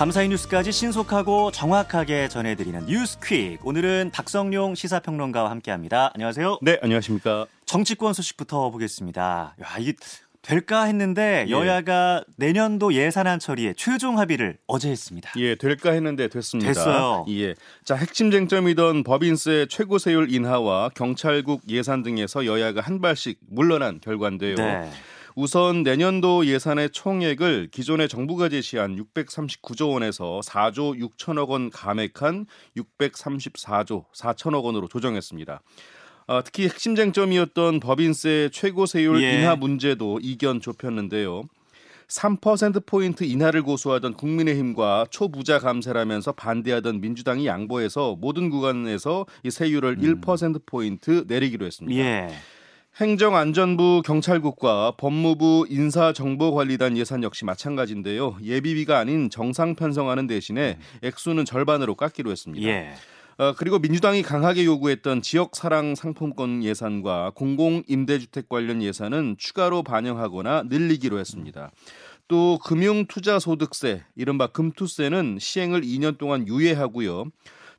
밤사이 뉴스까지 신속하고 정확하게 전해드리는 뉴스퀵. 오늘은 박성용 시사평론가와 함께합니다. 안녕하세요. 네, 안녕하십니까. 정치권 소식부터 보겠습니다. 야, 이게 될까 했는데 예. 여야가 내년도 예산안 처리에 최종 합의를 어제 했습니다. 예, 될까 했는데 됐습니다. 됐어요. 예. 자, 핵심 쟁점이던 법인세 최고 세율 인하와 경찰국 예산 등에서 여야가 한 발씩 물러난 결과인데요. 네. 우선 내년도 예산의 총액을 기존의 정부가 제시한 639조 원에서 4조 6천억 원 감액한 634조 4천억 원으로 조정했습니다. 어, 특히 핵심 쟁점이었던 법인세 최고 세율 예. 인하 문제도 이견 좁혔는데요. 3%포인트 인하를 고수하던 국민의힘과 초부자 감세라면서 반대하던 민주당이 양보해서 모든 구간에서 이 세율을 음. 1%포인트 내리기로 했습니다. 예. 행정안전부 경찰국과 법무부 인사정보관리단 예산 역시 마찬가지인데요. 예비비가 아닌 정상 편성하는 대신에 음. 액수는 절반으로 깎기로 했습니다. 예. 어, 그리고 민주당이 강하게 요구했던 지역 사랑 상품권 예산과 공공 임대주택 관련 예산은 추가로 반영하거나 늘리기로 했습니다. 또 금융투자소득세, 이른바 금투세는 시행을 2년 동안 유예하고요.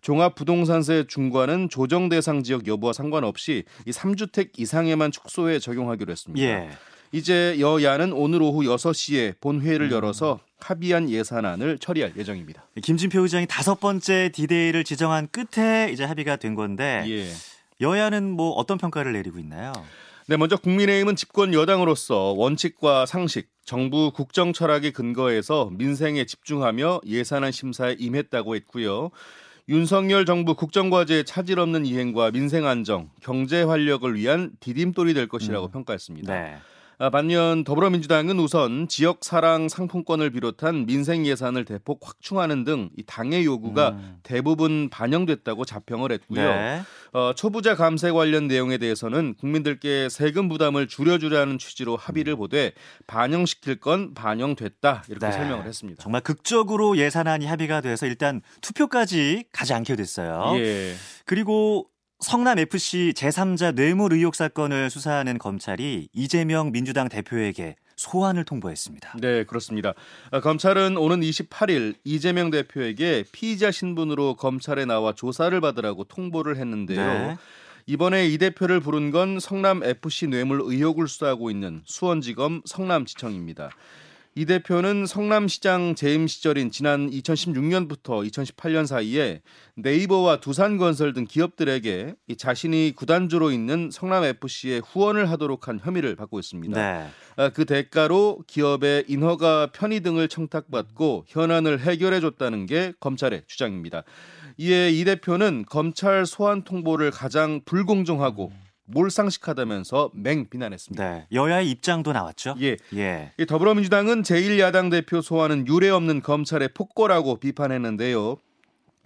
종합부동산세 중과는 조정 대상 지역 여부와 상관없이 이 3주택 이상에만 축소해 적용하기로 했습니다. 예. 이제 여야는 오늘 오후 6시에 본회의를 음. 열어서 합의한 예산안을 처리할 예정입니다. 김진표 의장이 다섯 번째 디데이를 지정한 끝에 이제 합의가 된 건데 예. 여야는 뭐 어떤 평가를 내리고 있나요? 네, 먼저 국민의힘은 집권 여당으로서 원칙과 상식, 정부 국정 철학에 근거해서 민생에 집중하며 예산안 심사에 임했다고 했고요. 윤석열 정부 국정과제의 차질 없는 이행과 민생 안정, 경제 활력을 위한 디딤돌이 될 것이라고 음. 평가했습니다. 네. 아, 반면 더불어민주당은 우선 지역 사랑 상품권을 비롯한 민생 예산을 대폭 확충하는 등 이 당의 요구가 음. 대부분 반영됐다고 자평을 했고요. 네. 어, 초부자 감세 관련 내용에 대해서는 국민들께 세금 부담을 줄여주려는 취지로 합의를 보되 반영시킬 건 반영됐다 이렇게 네. 설명을 했습니다. 정말 극적으로 예산안이 합의가 돼서 일단 투표까지 가지 않게 됐어요. 예. 그리고 성남 FC 제3자 뇌물 의혹 사건을 수사하는 검찰이 이재명 민주당 대표에게 소환을 통보했습니다. 네, 그렇습니다. 아, 검찰은 오는 28일 이재명 대표에게 피의자 신분으로 검찰에 나와 조사를 받으라고 통보를 했는데요. 네. 이번에 이 대표를 부른 건 성남 FC 뇌물 의혹을 수사하고 있는 수원지검 성남지청입니다. 이 대표는 성남시장 재임 시절인 지난 2016년부터 2018년 사이에 네이버와 두산건설 등 기업들에게 자신이 구단주로 있는 성남FC에 후원을 하도록 한 혐의를 받고 있습니다. 네. 아, 그 대가로 기업의 인허가 편의 등을 청탁받고 현안을 해결해줬다는 게 검찰의 주장입니다. 이에 이 대표는 검찰 소환 통보를 가장 불공정하고 몰상식하다면서 맹 비난했습니다. 네, 여야의 입장도 나왔죠. 예. 예. 더불어민주당은 제1야당 대표 소환은 유례 없는 검찰의 폭거라고 비판했는데요.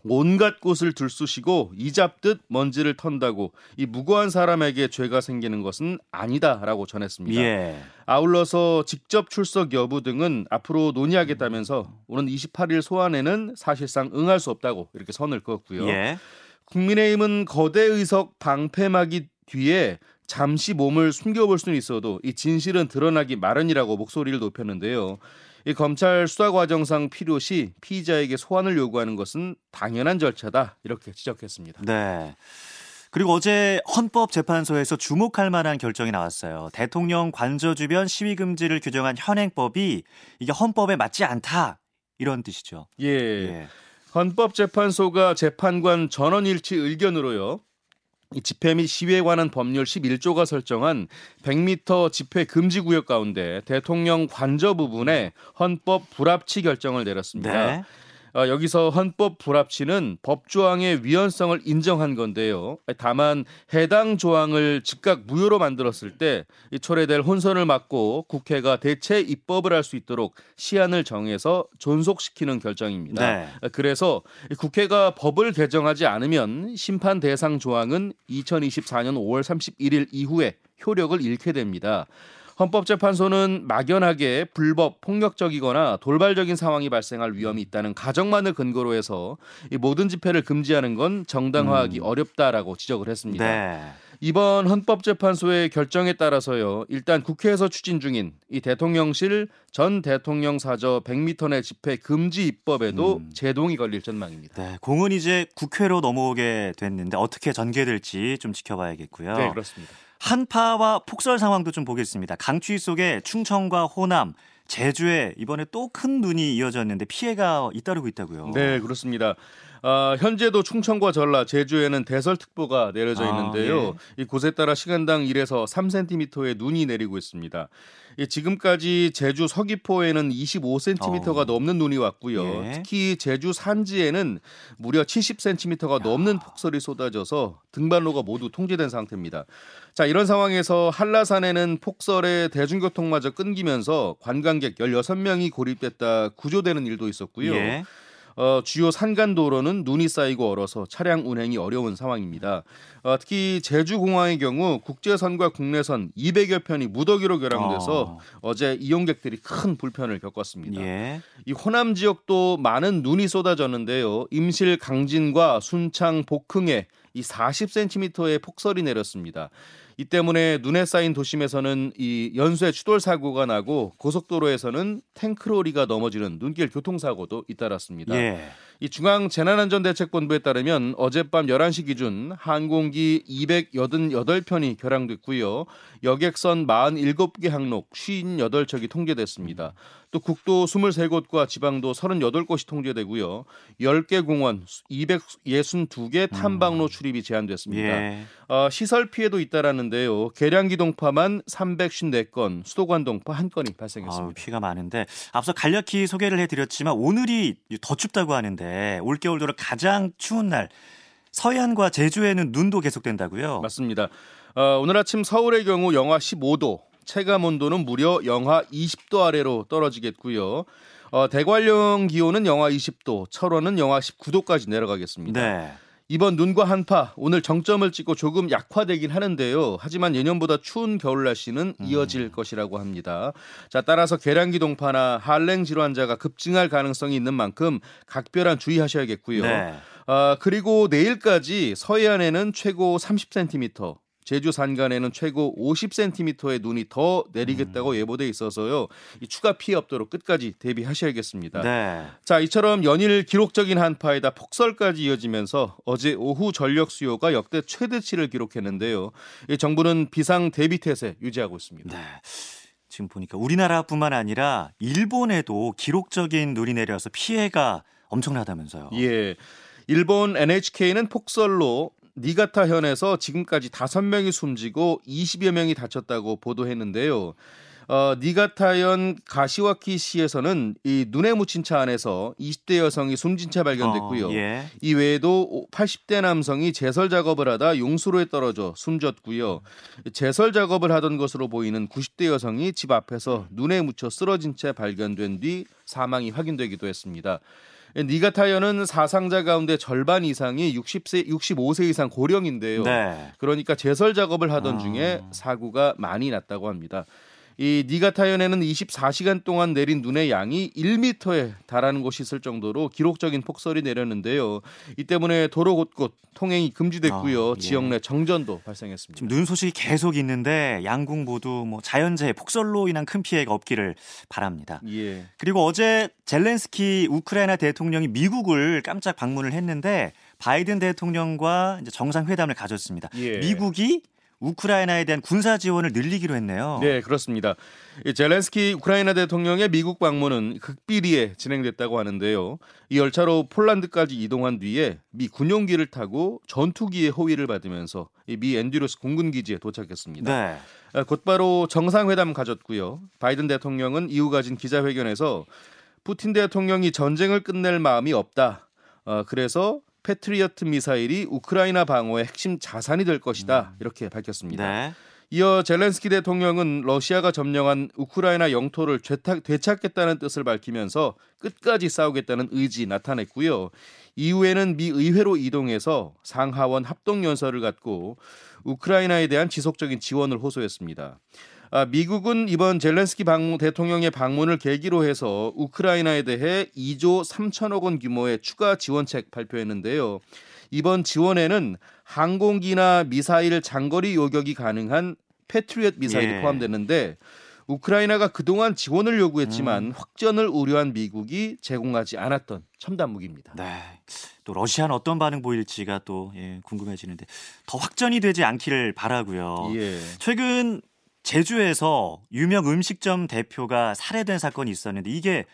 온갖 곳을 들쑤시고 이잡듯 먼지를 턴다고 이 무고한 사람에게 죄가 생기는 것은 아니다라고 전했습니다. 예. 아울러서 직접 출석 여부 등은 앞으로 논의하겠다면서 오는 28일 소환에는 사실상 응할 수 없다고 이렇게 선을 그었고요. 예. 국민의힘은 거대 의석 방패막이 뒤에 잠시 몸을 숨겨볼 수는 있어도 이 진실은 드러나기 마련이라고 목소리를 높였는데요. 이 검찰 수사 과정상 필요시 피의자에게 소환을 요구하는 것은 당연한 절차다 이렇게 지적했습니다. 네. 그리고 어제 헌법재판소에서 주목할 만한 결정이 나왔어요. 대통령 관저 주변 시위 금지를 규정한 현행법이 이게 헌법에 맞지 않다 이런 뜻이죠. 예. 예. 헌법재판소가 재판관 전원일치 의견으로요. 집회 및 시위에 관한 법률 11조가 설정한 100m 집회 금지 구역 가운데 대통령 관저 부분에 헌법 불합치 결정을 내렸습니다. 네. 어, 여기서 헌법 불합치는 법 조항의 위헌성을 인정한 건데요. 다만 해당 조항을 즉각 무효로 만들었을 때 초래될 혼선을 막고 국회가 대체 입법을 할 수 있도록 시한을 정해서 존속시키는 결정입니다. 네. 그래서 국회가 법을 개정하지 않으면 심판 대상 조항은 2024년 5월 31일 이후에 효력을 잃게 됩니다. 헌법재판소는 막연하게 불법, 폭력적이거나 돌발적인 상황이 발생할 위험이 있다는 가정만을 근거로 해서 이 모든 집회를 금지하는 건 정당화하기 음. 어렵다라고 지적을 했습니다. 네. 이번 헌법재판소의 결정에 따라서요. 일단 국회에서 추진 중인 이 대통령실 전 대통령 사저 100m 내 집회 금지 입법에도 음. 제동이 걸릴 전망입니다. 네, 공은 이제 국회로 넘어오게 됐는데 어떻게 전개될지 좀 지켜봐야겠고요. 네, 그렇습니다. 한파와 폭설 상황도 좀 보겠습니다. 강추위 속에 충청과 호남, 제주에 이번에 또 큰 눈이 이어졌는데 피해가 잇따르고 있다고요. 네, 그렇습니다. 어, 현재도 충청과 전라, 제주에는 대설특보가 내려져 아, 있는데요. 아, 예. 이 곳에 따라 시간당 1에서 3cm의 눈이 내리고 있습니다. 예, 지금까지 제주 서귀포에는 25cm가 어. 넘는 눈이 왔고요. 예. 특히 제주 산지에는 무려 70cm가 넘는 폭설이 쏟아져서 등반로가 모두 통제된 상태입니다. 자, 이런 상황에서 한라산에는 폭설에 대중교통마저 끊기면서 관광객 16명이 고립됐다 구조되는 일도 있었고요. 예. 어, 주요 산간 도로는 눈이 쌓이고 얼어서 차량 운행이 어려운 상황입니다. 어, 특히 제주 공항의 경우 국제선과 국내선 200여 편이 무더기로 결항돼서 어. 제 이용객들이 큰 불편을 겪었습니다. 예. 이 호남 지역도 많은 눈이 쏟아졌는데요. 임실 강진과 순창 복흥에 이 40cm의 폭설이 내렸습니다. 이 때문에 눈에 쌓인 도심에서는 이 연쇄 추돌 사고가 나고 고속도로에서는 탱크로리가 넘어지는 눈길 교통사고도 잇따랐습니다. 예. 이 중앙재난안전대책본부에 따르면 어젯밤 11시 기준 항공기 288편이 결항됐고요. 여객선 47개 항록 58척이 통제됐습니다. 또 국도 23곳과 지방도 38곳이 통제되고요. 10개 공원 262개 탐방로 출입이 제한됐습니다. 예. 어, 시설 피해도 잇따랐는데요. 계량기 동파만 354건, 수도관 동파 한 건이 발생했습니다. 아, 피가 많은데 앞서 간략히 소개를 해드렸지만 오늘이 더 춥다고 하는데 올겨울 들어 가장 추운 날 서해안과 제주에는 눈도 계속된다고요? 맞습니다. 어, 오늘 아침 서울의 경우 영하 15도, 체감 온도는 무려 영하 20도 아래로 떨어지겠고요. 어, 대관령 기온은 영하 20도, 철원은 영하 19도까지 내려가겠습니다. 네. 이번 눈과 한파 오늘 정점을 찍고 조금 약화되긴 하는데요. 하지만 예년보다 추운 겨울 날씨는 음. 이어질 음. 것이라고 합니다. 자, 따라서 계량기 동파나 한랭 질환자가 급증할 가능성이 있는 만큼 각별한 주의하셔야겠고요. 네. 아, 그리고 내일까지 서해안에는 최고 30cm, 제주 산간에는 최고 50cm의 눈이 더 내리겠다고 음. 예보돼 있어서요. 이 추가 피해 없도록 끝까지 대비하셔야겠습니다. 네. 자, 이처럼 연일 기록적인 한파에다 폭설까지 이어지면서 어제 오후 전력 수요가 역대 최대치를 기록했는데요. 이 정부는 비상 대비 태세 유지하고 있습니다. 네. 지금 보니까 우리나라뿐만 아니라 일본에도 기록적인 눈이 내려서 피해가 엄청나다면서요. 예. 일본 NHK는 폭설로 니가타 현에서 지금까지 5명이 숨지고 20여 명이 다쳤다고 보도했는데요. 어, 니가타현 가시와키시에서는 이 눈에 묻힌 차 안에서 20대 여성이 숨진 채 발견됐고요. 어, 예. 이 외에도 80대 남성이 제설 작업을 하다 용수로에 떨어져 숨졌고요. 제설 작업을 하던 것으로 보이는 90대 여성이 집 앞에서 눈에 묻혀 쓰러진 채 발견된 뒤 사망이 확인되기도 했습니다. 니가 타이어는 사상자 가운데 절반 이상이 60세, 65세 이상 고령인데요. 네. 그러니까 제설 작업을 하던 아. 중에 사고가 많이 났다고 합니다. 이 니가타현에는 24시간 동안 내린 눈의 양이 1미터에 달하는 곳이 있을 정도로 기록적인 폭설이 내렸는데요. 이 때문에 도로 곳곳 통행이 금지됐고요. 아, 예. 지역 내 정전도 발생했습니다. 지금 눈 소식이 계속 있는데 양국 모두 뭐 자연재해 폭설로 인한 큰 피해가 없기를 바랍니다. 예. 그리고 어제 젤렌스키 우크라이나 대통령이 미국을 깜짝 방문을 했는데 바이든 대통령과 정상회담을 가졌습니다. 예. 미국이 우크라이나에 대한 군사 지원을 늘리기로 했네요. 네, 그렇습니다. 젤렌스키 우크라이나 대통령의 미국 방문은 극비리에 진행됐다고 하는데요. 이 열차로 폴란드까지 이동한 뒤에 미 군용기를 타고 전투기의 호위를 받으면서 미 앤드루스 공군 기지에 도착했습니다. 네. 아, 곧바로 정상회담 가졌고요. 바이든 대통령은 이후 가진 기자회견에서 푸틴 대통령이 전쟁을 끝낼 마음이 없다. 어, 그래서 패트리어트 미사일이 우크라이나 방어의 핵심 자산이 될 것이다. 음. 이렇게 밝혔습니다. 네. 이어 젤렌스키 대통령은 러시아가 점령한 우크라이나 영토를 되찾겠다는 뜻을 밝히면서 끝까지 싸우겠다는 의지 나타냈고요. 이후에는 미 의회로 이동해서 상하원 합동 연설을 갖고 우크라이나에 대한 지속적인 지원을 호소했습니다. 아, 미국은 이번 젤렌스키 방문, 대통령의 방문을 계기로 해서 우크라이나에 대해 2조 3천억 원 규모의 추가 지원책 발표했는데요. 이번 지원에는 항공기나 미사일 장거리 요격이 가능한 패트리엇 미사일이 예. 포함되는데 우크라이나가 그동안 지원을 요구했지만 음. 확전을 우려한 미국이 제공하지 않았던 첨단 무기입니다. 네. 또 러시아는 어떤 반응 보일지가 또 예, 궁금해지는데 더 확전이 되지 않기를 바라고요. 예. 최근 제주에서 유명 음식점 대표가 살해된 사건이 있었는데 이게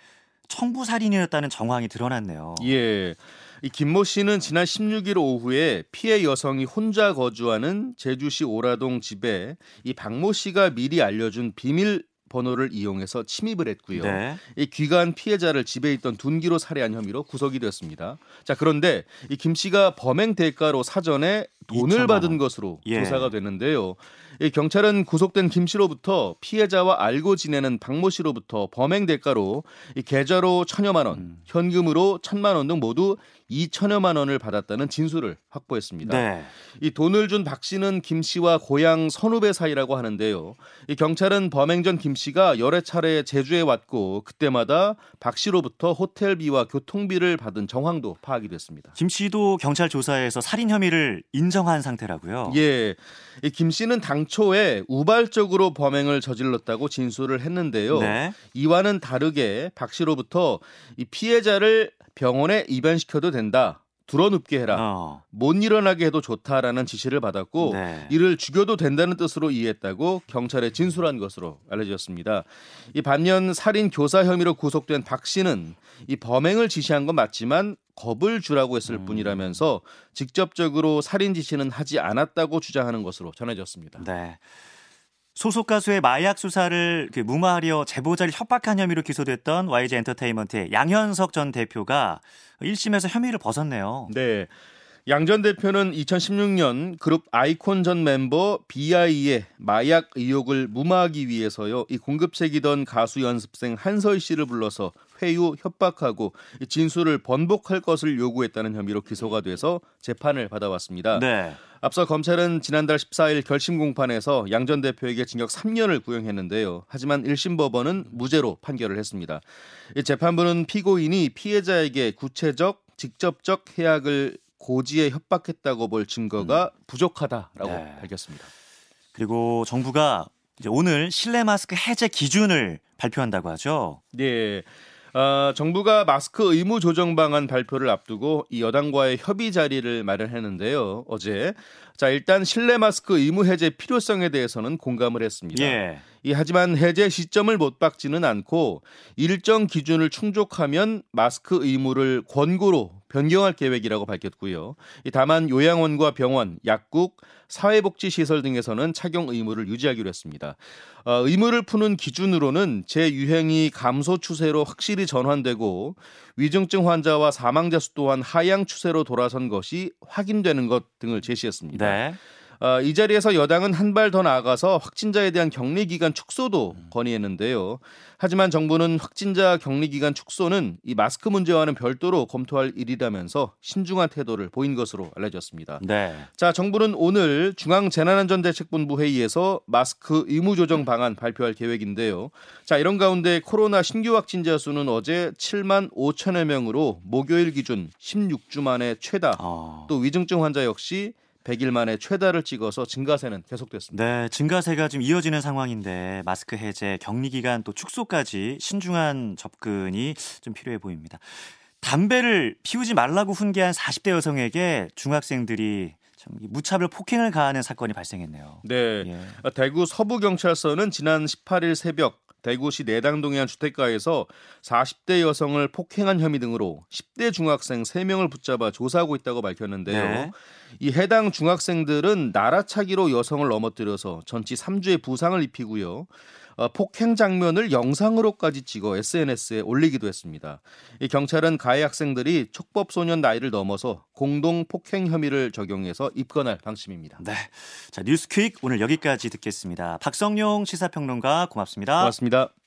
청부 살인이었다는 정황이 드러났네요. 예. 이 김모 씨는 지난 16일 오후에 피해 여성이 혼자 거주하는 제주시 오라동 집에 이 박모 씨가 미리 알려준 비밀 번호를 이용해서 침입을 했고요. 네. 이 귀간 피해자를 집에 있던 둔기로 살해한 혐의로 구속이 되었습니다. 자 그런데 이 김 씨가 범행 대가로 사전에 돈을 받은 것으로 예. 조사가 됐는데요. 이 경찰은 구속된 김 씨로부터 피해자와 알고 지내는 박모 씨로부터 범행 대가로 이 계좌로 천여만 원, 음. 현금으로 천만 원 등 모두 2천여만 원을 받았다는 진술을 확보했습니다. 네. 이 돈을 준 박 씨는 김 씨와 고향 선후배 사이라고 하는데요. 이 경찰은 범행 전 김 씨가 여러 차례 제주에 왔고 그때마다 박 씨로부터 호텔비와 교통비를 받은 정황도 파악이 됐습니다. 김 씨도 경찰 조사에서 살인 혐의를 인정한 상태라고요. 예. 이김 씨는 당초에 우발적으로 범행을 저질렀다고 진술을 했는데요. 네. 이와는 다르게 박 씨로부터 이 피해자를 병원에 입원시켜도 된다. 들어눕게 해라. 어. 못 일어나게 해도 좋다라는 지시를 받았고 네. 이를 죽여도 된다는 뜻으로 이해했다고 경찰에 진술한 것으로 알려졌습니다. 이 반면 살인 교사 혐의로 구속된 박 씨는 이 범행을 지시한 건 맞지만 겁을 주라고 했을 음. 뿐이라면서 직접적으로 살인 지시는 하지 않았다고 주장하는 것으로 전해졌습니다. 네. 소속 가수의 마약 수사를 그 무마하려 제보자를 협박한 혐의로 기소됐던 YG 엔터테인먼트의 양현석 전 대표가 1심에서 혐의를 벗었네요. 네. 양전 대표는 2016년 그룹 아이콘 전 멤버 BI의 마약 의혹을 무마하기 위해서요. 이 공급책이던 가수 연습생 한서희 씨를 불러서 회유 협박하고 진술을 번복할 것을 요구했다는 혐의로 기소가 돼서 재판을 받아왔습니다. 네. 앞서 검찰은 지난달 14일 결심 공판에서 양 전 대표에게 징역 3년을 구형했는데요. 하지만 1심 법원은 무죄로 판결을 했습니다. 재판부는 피고인이 피해자에게 구체적, 직접적 해악을 고지에 협박했다고 볼 증거가 음. 부족하다라고 네. 밝혔습니다. 그리고 정부가 이제 오늘 실내 마스크 해제 기준을 발표한다고 하죠. 네. 어, 정부가 마스크 의무 조정 방안 발표를 앞두고 이 여당과의 협의 자리를 마련했는데요. 어제 자 일단 실내 마스크 의무 해제 필요성에 대해서는 공감을 했습니다. 예. 이 하지만 해제 시점을 못 박지는 않고 일정 기준을 충족하면 마스크 의무를 권고로 변경할 계획이라고 밝혔고요. 다만 요양원과 병원, 약국, 사회복지시설 등에서는 착용 의무를 유지하기로 했습니다. 어, 의무를 푸는 기준으로는 재유행이 감소 추세로 확실히 전환되고 위중증 환자와 사망자 수 또한 하향 추세로 돌아선 것이 확인되는 것 등을 제시했습니다. 네. 어, 이 자리에서 여당은 한 발 더 나아가서 확진자에 대한 격리 기간 축소도 건의했는데요. 하지만 정부는 확진자 격리 기간 축소는 이 마스크 문제와는 별도로 검토할 일이라면서 신중한 태도를 보인 것으로 알려졌습니다. 네. 자, 정부는 오늘 중앙 재난안전대책본부 회의에서 마스크 의무 조정 방안 발표할 계획인데요. 자, 이런 가운데 코로나 신규 확진자 수는 어제 7만 5천여 명으로 목요일 기준 16주 만에 최다. 어. 또 위중증 환자 역시 100일 만에 최다를 찍어서 증가세는 계속됐습니다. 네, 증가세가 지금 이어지는 상황인데 마스크 해제, 격리 기간 또 축소까지 신중한 접근이 좀 필요해 보입니다. 담배를 피우지 말라고 훈계한 40대 여성에게 중학생들이 참 무차별 폭행을 가하는 사건이 발생했네요. 네. 예. 대구 서부경찰서는 지난 18일 새벽 대구시 내당동의 한 주택가에서 40대 여성을 폭행한 혐의 등으로 10대 중학생 3명을 붙잡아 조사하고 있다고 밝혔는데요. 네. 이 해당 중학생들은 나라차기로 여성을 넘어뜨려서 전치 3주의 부상을 입히고요. 어, 폭행 장면을 영상으로까지 찍어 SNS에 올리기도 했습니다. 이 경찰은 가해 학생들이 촉법 소년 나이를 넘어서 공동 폭행 혐의를 적용해서 입건할 방침입니다. 네. 자, 뉴스퀵 오늘 여기까지 듣겠습니다. 박성용 시사평론가 고맙습니다. 고맙습니다.